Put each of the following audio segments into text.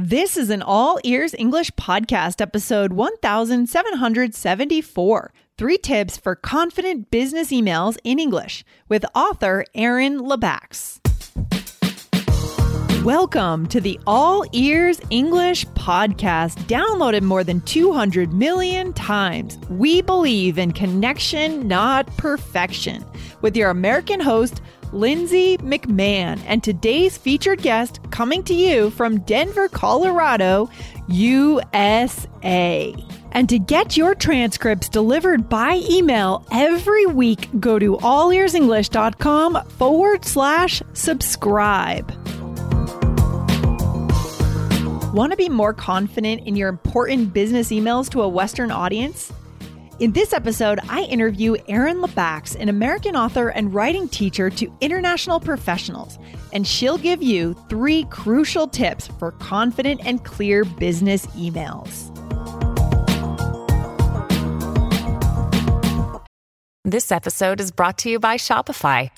This is an all ears English podcast, episode 1774 Three Tips for Confident Business Emails in English with author Erin Lebacqz. Welcome to the All Ears English podcast, downloaded more than 200 million times. We believe in connection, not perfection, with your American host, Lindsay McMahon, and today's featured guest coming to you from Denver, Colorado, USA. And to get your transcripts delivered by email every week, go to allearsenglish.com forward slash subscribe. Want to be more confident in your important business emails to a Western audience? In this episode, I interview Erin Lebacqz, an American author and writing teacher to international professionals, and she'll give you three crucial tips for confident and clear business emails. This episode is brought to you by Shopify.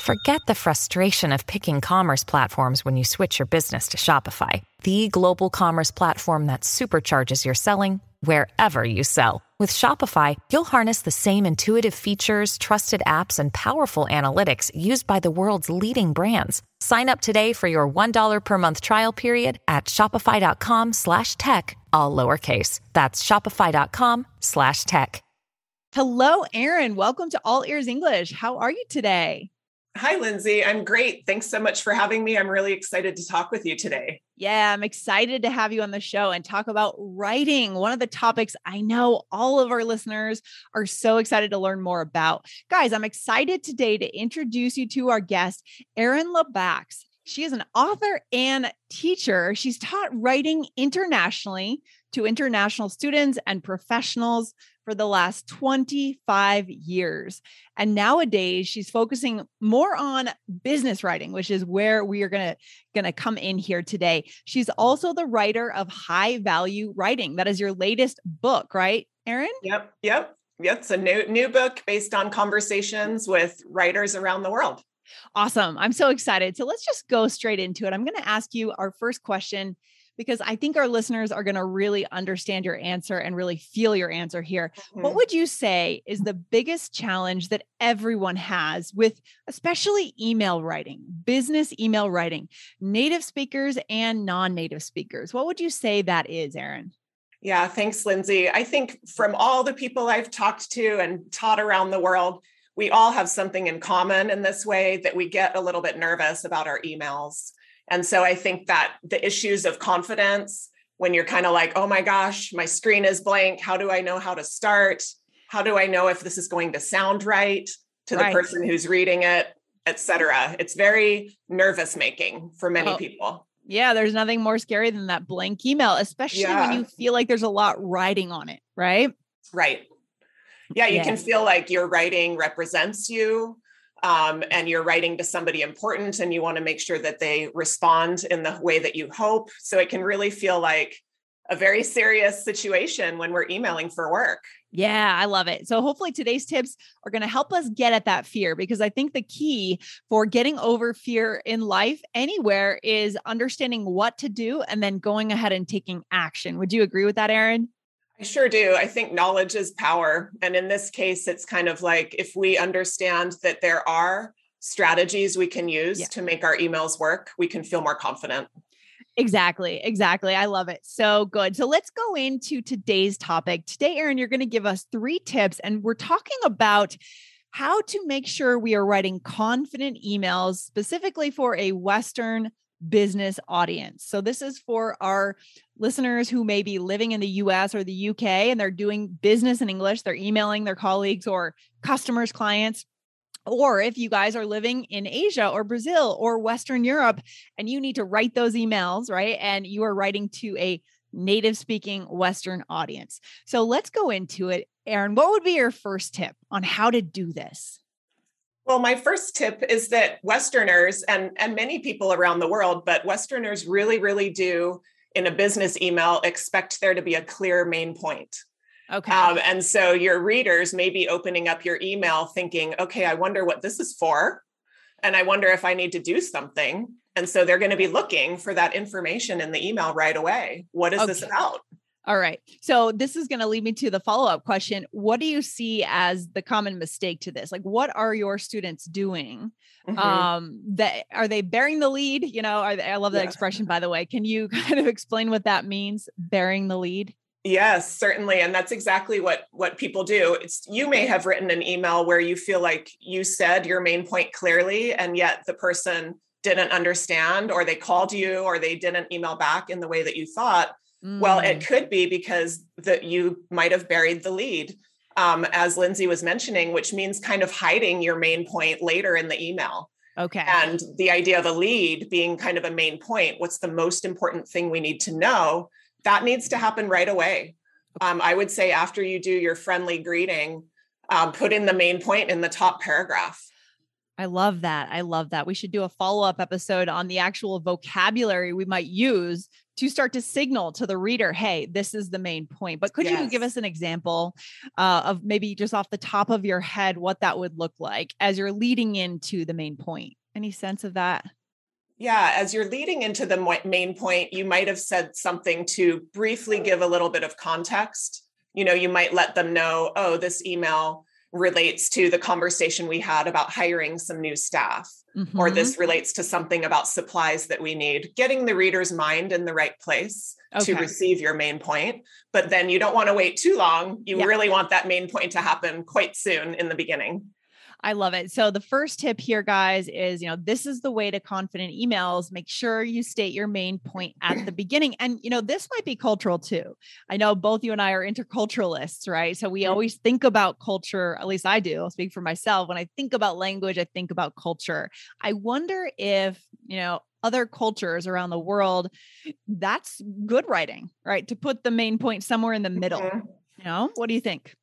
Forget the frustration of picking commerce platforms when you switch your business to Shopify, the global commerce platform that supercharges your selling wherever you sell. With Shopify, you'll harness the same intuitive features, trusted apps, and powerful analytics used by the world's leading brands. Sign up today for your $1 per month trial period at shopify.com slash tech, all lowercase. That's shopify.com slash tech. Hello, Erin. Welcome to All Ears English. How are you today? Hi, Lindsay. I'm great. Thanks so much for having me. I'm really excited to talk with you today. Yeah, I'm excited to have you on the show and talk about writing, one of the topics I know all of our listeners are so excited to learn more about. Guys, I'm excited today to introduce you to our guest, Erin Lebacqz. She is an author and teacher. She's taught writing internationally to international students and professionals for the last 25 years. And nowadays she's focusing more on business writing, which is where we are going to going to come in here today. She's also the writer of High Value Writing. That is your latest book, right, Erin? Yep, yep. Yep, it's a new new book based on conversations with writers around the world. Awesome. I'm so excited. So let's just go straight into it. I'm going to ask you our first question because I think our listeners are going to really understand your answer and really feel your answer here. Mm-hmm. What would you say is the biggest challenge that everyone has with especially email writing, business email writing, native speakers and non native speakers? What would you say that is, Erin? Yeah, thanks, Lindsay. I think from all the people I've talked to and taught around the world, we all have something in common in this way that we get a little bit nervous about our emails. And so I think that the issues of confidence, when you're kind of like, oh my gosh, my screen is blank. How do I know how to start? How do I know if this is going to sound right to right. the person who's reading it, et cetera? It's very nervous making for many oh. people. Yeah, there's nothing more scary than that blank email, especially yeah. when you feel like there's a lot writing on it, right? Right. Yeah, you can feel like your writing represents you um, and you're writing to somebody important and you want to make sure that they respond in the way that you hope. So it can really feel like a very serious situation when we're emailing for work. Yeah, I love it. So hopefully today's tips are going to help us get at that fear because I think the key for getting over fear in life anywhere is understanding what to do and then going ahead and taking action. Would you agree with that, Erin? I sure do. I think knowledge is power. And in this case, it's kind of like if we understand that there are strategies we can use yeah. to make our emails work, we can feel more confident. Exactly. Exactly. I love it. So good. So let's go into today's topic. Today, Erin, you're going to give us three tips, and we're talking about how to make sure we are writing confident emails specifically for a Western business audience. So, this is for our listeners who may be living in the US or the UK and they're doing business in English, they're emailing their colleagues or customers, clients. Or if you guys are living in Asia or Brazil or Western Europe and you need to write those emails, right? And you are writing to a native speaking Western audience. So let's go into it. Erin, what would be your first tip on how to do this? Well, my first tip is that Westerners and, and many people around the world, but Westerners really, really do in a business email expect there to be a clear main point. Okay. Um, and so your readers may be opening up your email thinking, okay, I wonder what this is for. And I wonder if I need to do something. And so they're going to be looking for that information in the email right away. What is okay. this about? All right. So this is going to lead me to the follow up question. What do you see as the common mistake to this? Like, what are your students doing? Mm-hmm. Um, that are they bearing the lead? You know, are they, I love that yeah. expression, by the way. Can you kind of explain what that means? Bearing the lead? Yes, certainly. And that's exactly what what people do. It's you may have written an email where you feel like you said your main point clearly, and yet the person didn't understand, or they called you, or they didn't email back in the way that you thought. Mm. Well, it mm. could be because that you might have buried the lead, um, as Lindsay was mentioning, which means kind of hiding your main point later in the email. Okay. And the idea of a lead being kind of a main point, what's the most important thing we need to know? That needs to happen right away. Um, I would say after you do your friendly greeting, um, put in the main point in the top paragraph. I love that. I love that. We should do a follow up episode on the actual vocabulary we might use to start to signal to the reader, hey, this is the main point. But could yes. you give us an example uh, of maybe just off the top of your head what that would look like as you're leading into the main point? Any sense of that? Yeah, as you're leading into the main point, you might have said something to briefly give a little bit of context. You know, you might let them know, oh, this email relates to the conversation we had about hiring some new staff, mm-hmm. or this relates to something about supplies that we need, getting the reader's mind in the right place okay. to receive your main point. But then you don't want to wait too long. You yeah. really want that main point to happen quite soon in the beginning. I love it. So the first tip here, guys, is you know, this is the way to confident emails. Make sure you state your main point at the beginning. And you know, this might be cultural too. I know both you and I are interculturalists, right? So we always think about culture, at least I do. I'll speak for myself. When I think about language, I think about culture. I wonder if, you know, other cultures around the world, that's good writing, right? To put the main point somewhere in the middle. Mm-hmm. You know, what do you think?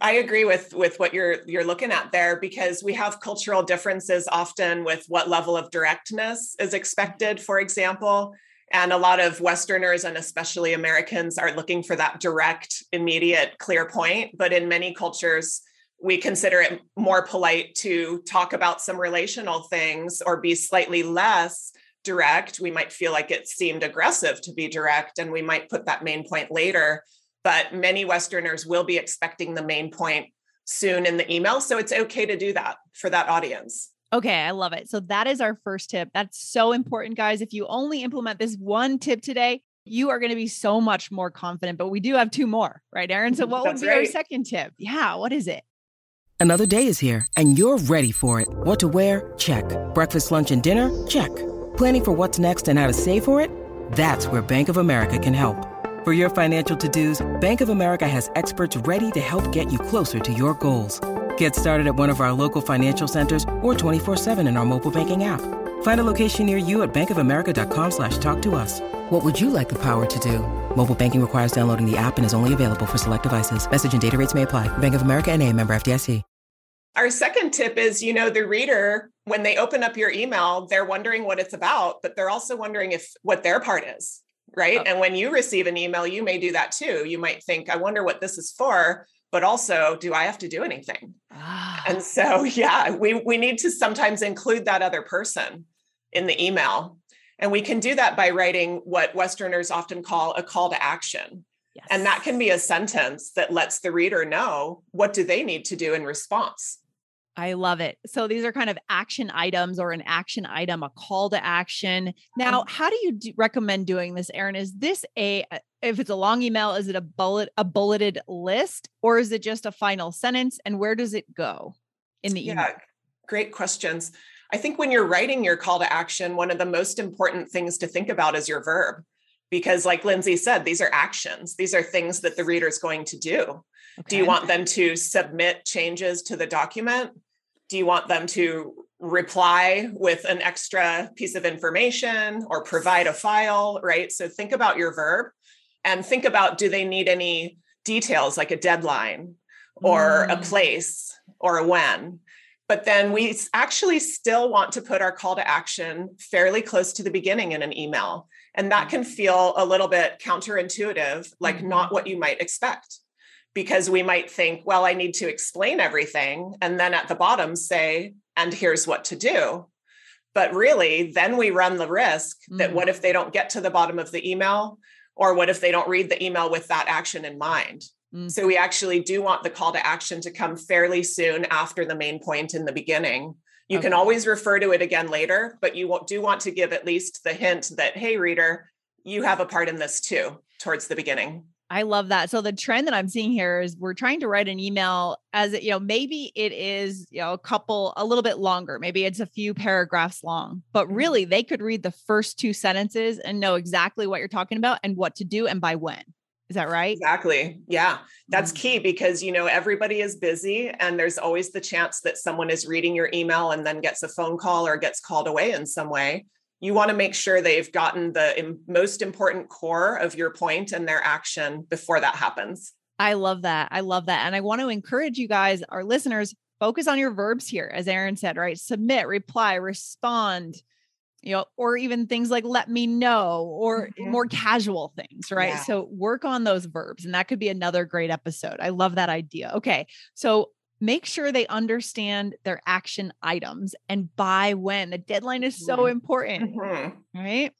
I agree with with what you're you're looking at there because we have cultural differences often with what level of directness is expected, for example. And a lot of Westerners and especially Americans are looking for that direct, immediate, clear point. But in many cultures, we consider it more polite to talk about some relational things or be slightly less direct. We might feel like it seemed aggressive to be direct, and we might put that main point later but many Westerners will be expecting the main point soon in the email. So it's okay to do that for that audience. Okay, I love it. So that is our first tip. That's so important, guys. If you only implement this one tip today, you are going to be so much more confident. But we do have two more, right, Erin? So mm-hmm. what would be right. our second tip? Yeah, what is it? Another day is here and you're ready for it. What to wear? Check. Breakfast, lunch, and dinner? Check. Planning for what's next and how to save for it? That's where Bank of America can help. For your financial to-dos, Bank of America has experts ready to help get you closer to your goals. Get started at one of our local financial centers or 24-7 in our mobile banking app. Find a location near you at bankofamerica.com slash talk to us. What would you like the power to do? Mobile banking requires downloading the app and is only available for select devices. Message and data rates may apply. Bank of America and a member FDIC. Our second tip is, you know, the reader, when they open up your email, they're wondering what it's about, but they're also wondering if what their part is right? Oh. And when you receive an email, you may do that too. You might think, I wonder what this is for, but also, do I have to do anything? Ah. And so, yeah, we we need to sometimes include that other person in the email. And we can do that by writing what Westerners often call a call to action. Yes. And that can be a sentence that lets the reader know what do they need to do in response. I love it. So these are kind of action items or an action item, a call to action. Now, mm-hmm. how do you do, recommend doing this, Erin? Is this a if it's a long email, is it a bullet a bulleted list or is it just a final sentence and where does it go in the email? Yeah, great questions. I think when you're writing your call to action, one of the most important things to think about is your verb because like Lindsay said, these are actions. These are things that the reader is going to do. Okay. Do you want them to submit changes to the document? Do you want them to reply with an extra piece of information or provide a file, right? So think about your verb and think about do they need any details like a deadline or mm. a place or a when? But then we actually still want to put our call to action fairly close to the beginning in an email. And that can feel a little bit counterintuitive, like mm-hmm. not what you might expect because we might think, well, I need to explain everything. And then at the bottom say, and here's what to do. But really, then we run the risk that Mm. what if they don't get to the bottom of the email? Or what if they don't read the email with that action in mind? Mm. So we actually do want the call to action to come fairly soon after the main point in the beginning. You can always refer to it again later, but you do want to give at least the hint that, hey, reader, you have a part in this too, towards the beginning. I love that. So the trend that I'm seeing here is we're trying to write an email as it, you know, maybe it is, you know, a couple, a little bit longer. Maybe it's a few paragraphs long, but Mhm. really they could read the first two sentences and know exactly what you're talking about and what to do and by when. Is that right? Exactly. Yeah. That's Mhm. key because, you know, everybody is busy and there's always the chance that someone is reading your email and then gets a phone call or gets called away in some way. You want to make sure they've gotten the most important core of your point and their action before that happens. I love that. I love that. And I want to encourage you guys, our listeners, focus on your verbs here, as Erin said, right? Submit, reply, respond, you know, or even things like let me know or Mhm. more casual things, right? Yeah. So work on those verbs. And that could be another great episode. I love that idea. Okay. So make sure they understand their action items and by when. The deadline is so Mhm. important, Mhm. right?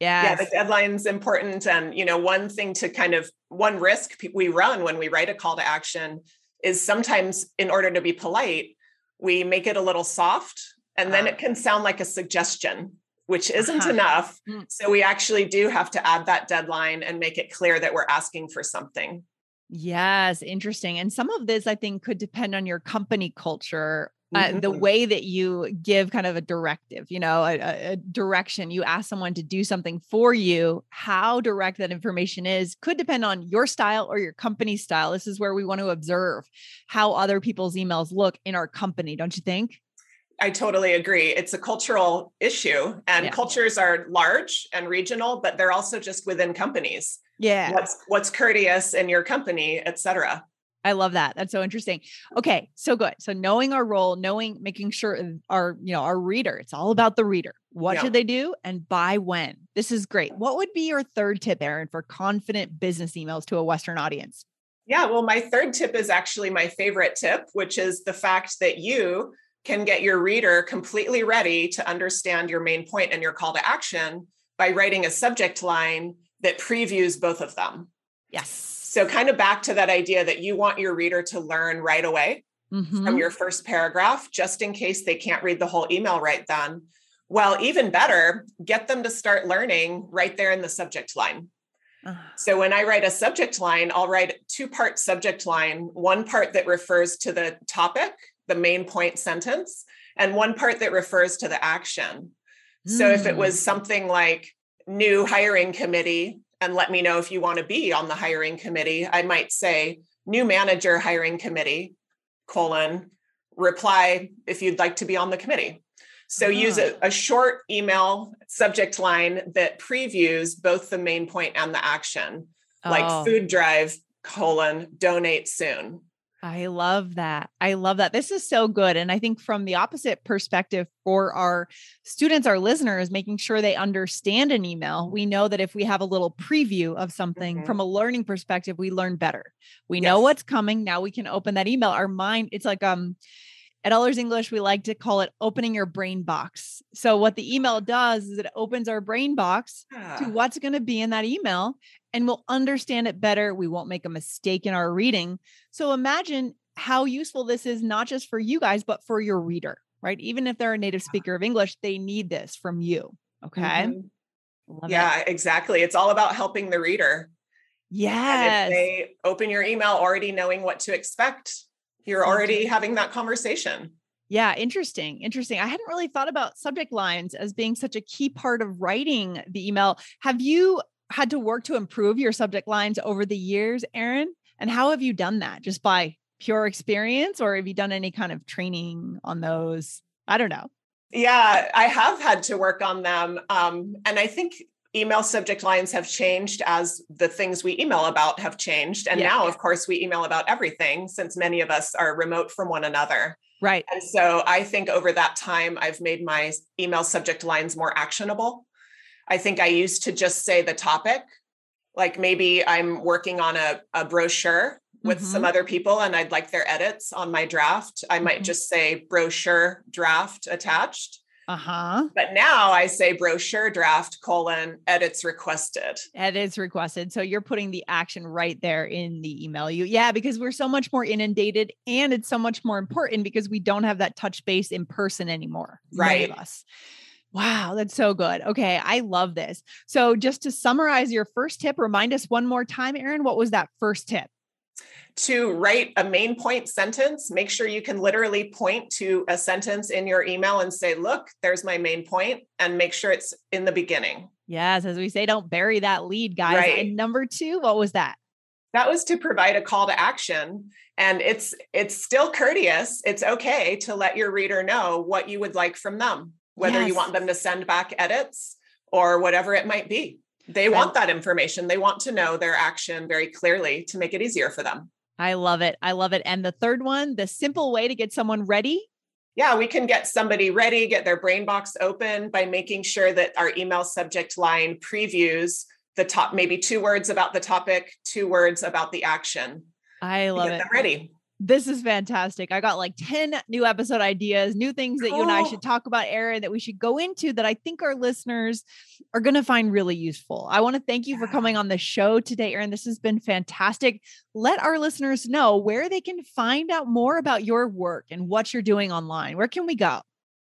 Yeah, Yes. the deadline's important. And, you know, one thing to kind of one risk we run when we write a call to action is sometimes in order to be polite, we make it a little soft and then Ah. it can sound like a suggestion, which isn't Uh-huh. enough. Mm. So we actually do have to add that deadline and make it clear that we're asking for something. Yes, interesting. And some of this, I think, could depend on your company culture, uh, the Mhm. way that you give kind of a directive, you know, a, a- a direction. You ask someone to do something for you. How direct that information is could depend on your style or your company style. This is where we want to observe how other people's emails look in our company, don't you think? I totally agree. It's a cultural issue, and Yeah. cultures are large and regional, but they're also just within companies. Yeah. What's what's courteous in your company, etc. I love that. That's so interesting. Okay, so good. So knowing our role, knowing, making sure our, you know, our reader, it's all about the reader. What Yeah. should they do and by when? This is great. What would be your third tip, Erin, for confident business emails to a Western audience? Yeah, well, my third tip is actually my favorite tip, which is the fact that you can get your reader completely ready to understand your main point and your call to action by writing a subject line that previews both of them. Yes. So, kind of back to that idea that you want your reader to learn right away Mhm. from your first paragraph, just in case they can't read the whole email right then. Well, even better, get them to start learning right there in the subject line. Ah, So when I write a subject line, I'll write two part subject line, one part that refers to the topic, the main point sentence, and one part that refers to the action. So if it Mm. was something like new hiring committee, and let me know if you want to be on the hiring committee, I might say new manager hiring committee, colon, reply if you'd like to be on the committee. So use ah. a, a short email subject line that previews both the main point and the action, like Oh. food drive, colon, donate soon. I love that. I love that. This is so good. And I think from the opposite perspective for our students, our listeners, making sure they understand an email, we know that if we have a little preview of something Mhm. from a learning perspective, we learn better. We know what's coming. Now we can open that email. Our mind, it's like, um, at All Ears English, we like to call it opening your brain box. So, what the email does is it opens our brain box to Ah, what's going to be in that email and we'll understand it better. We won't make a mistake in our reading. So imagine how useful this is, not just for you guys, but for your reader, right? Even if they're a native speaker of English, they need this from you. Okay. mhm. Love it. Yeah, exactly. It's all about helping the reader. And if they open your email already knowing what to expect, you're already having that conversation. Yeah, interesting. Interesting. I hadn't really thought about subject lines as being such a key part of writing the email. Have you had to work to improve your subject lines over the years, Erin? And how have you done that? Just by pure experience, or have you done any kind of training on those? I don't know. Yeah, I have had to work on them. Um, and I think email subject lines have changed as the things we email about have changed. And Yeah. now, of course, we email about everything since many of us are remote from one another. Right. And so I think over that time, I've made my email subject lines more actionable. I think I used to just say the topic, like maybe I'm working on a, a brochure with some Mhm. other people and I'd like their edits on my draft. I might Mhm. just say brochure draft attached. Uh huh. But now I say brochure draft colon edits requested. Edits requested. So you're putting the action right there in the email. You yeah, because we're so much more inundated, and it's so much more important because we don't have that touch base in person anymore. Right. Of us. Wow, that's so good. Okay, I love this. So, just to summarize your first tip, remind us one more time, Erin, what was that first tip? To write a main point sentence, make sure you can literally point to a sentence in your email and say, Look, there's my main point, and make sure it's in the beginning. Yes, as we say, don't bury that lead, guys. Right. And number two, what was that? That was to provide a call to action. And it's it's still courteous. It's okay to let your reader know what you would like from them whether yes. you want them to send back edits or whatever it might be. They want that information. They want to know their action very clearly to make it easier for them. I love it. I love it. And the third one, the simple way to get someone ready. Yeah, we can get somebody ready, get their brain box open by making sure that our email subject line previews the top, maybe two words about the topic, two words about the action. I love it. Get them ready. This is fantastic. I got like 10 new episode ideas, new things that you and I should talk about, Erin, that we should go into that I think our listeners are going to find really useful. I want to thank you for coming on the show today, Erin. This has been fantastic. Let our listeners know where they can find out more about your work and what you're doing online. Where can we go?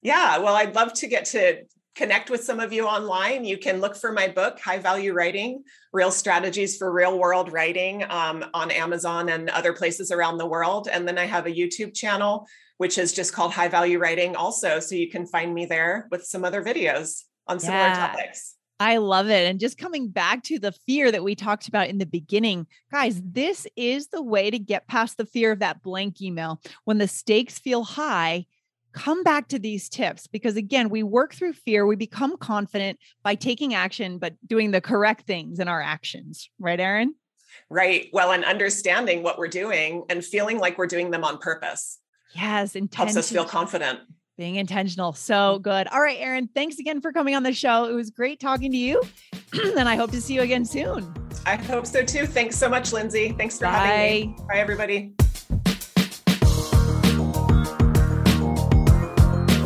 Yeah, well, I'd love to get to connect with some of you online, you can look for my book, High Value Writing Real Strategies for Real World Writing, um, on Amazon and other places around the world. And then I have a YouTube channel, which is just called High Value Writing, also. So you can find me there with some other videos on similar yeah. topics. I love it. And just coming back to the fear that we talked about in the beginning, guys, this is the way to get past the fear of that blank email. When the stakes feel high, come back to these tips because again we work through fear we become confident by taking action but doing the correct things in our actions. Right erin right. Well and understanding what we're doing and feeling like we're doing them on purpose. Yes helps us feel confident. Being intentional. So good. All right erin thanks again for coming on the show. It was great talking to you and i hope to see you again soon. I hope so too. Thanks so much lindsay. Thanks for Bye. having me. Bye everybody